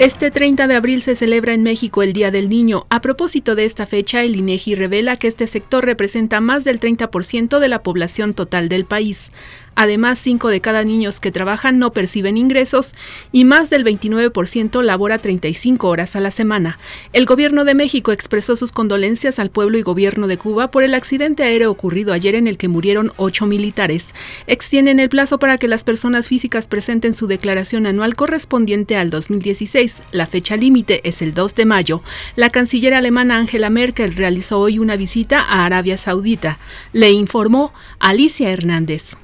Este 30 de abril se celebra en México el Día del Niño. A propósito de esta fecha, el INEGI revela que este sector representa más del 30% de la población total del país. Además, 5 de cada niños que trabajan no perciben ingresos y más del 29% labora 35 horas a la semana. El gobierno de México expresó sus condolencias al pueblo y gobierno de Cuba por el accidente aéreo ocurrido ayer en el que murieron ocho militares. Extienden el plazo para que las personas físicas presenten su declaración anual correspondiente al 2016. La fecha límite es el 2 de mayo. La canciller alemana Angela Merkel realizó hoy una visita a Arabia Saudita. Le informó Alicia Hernández.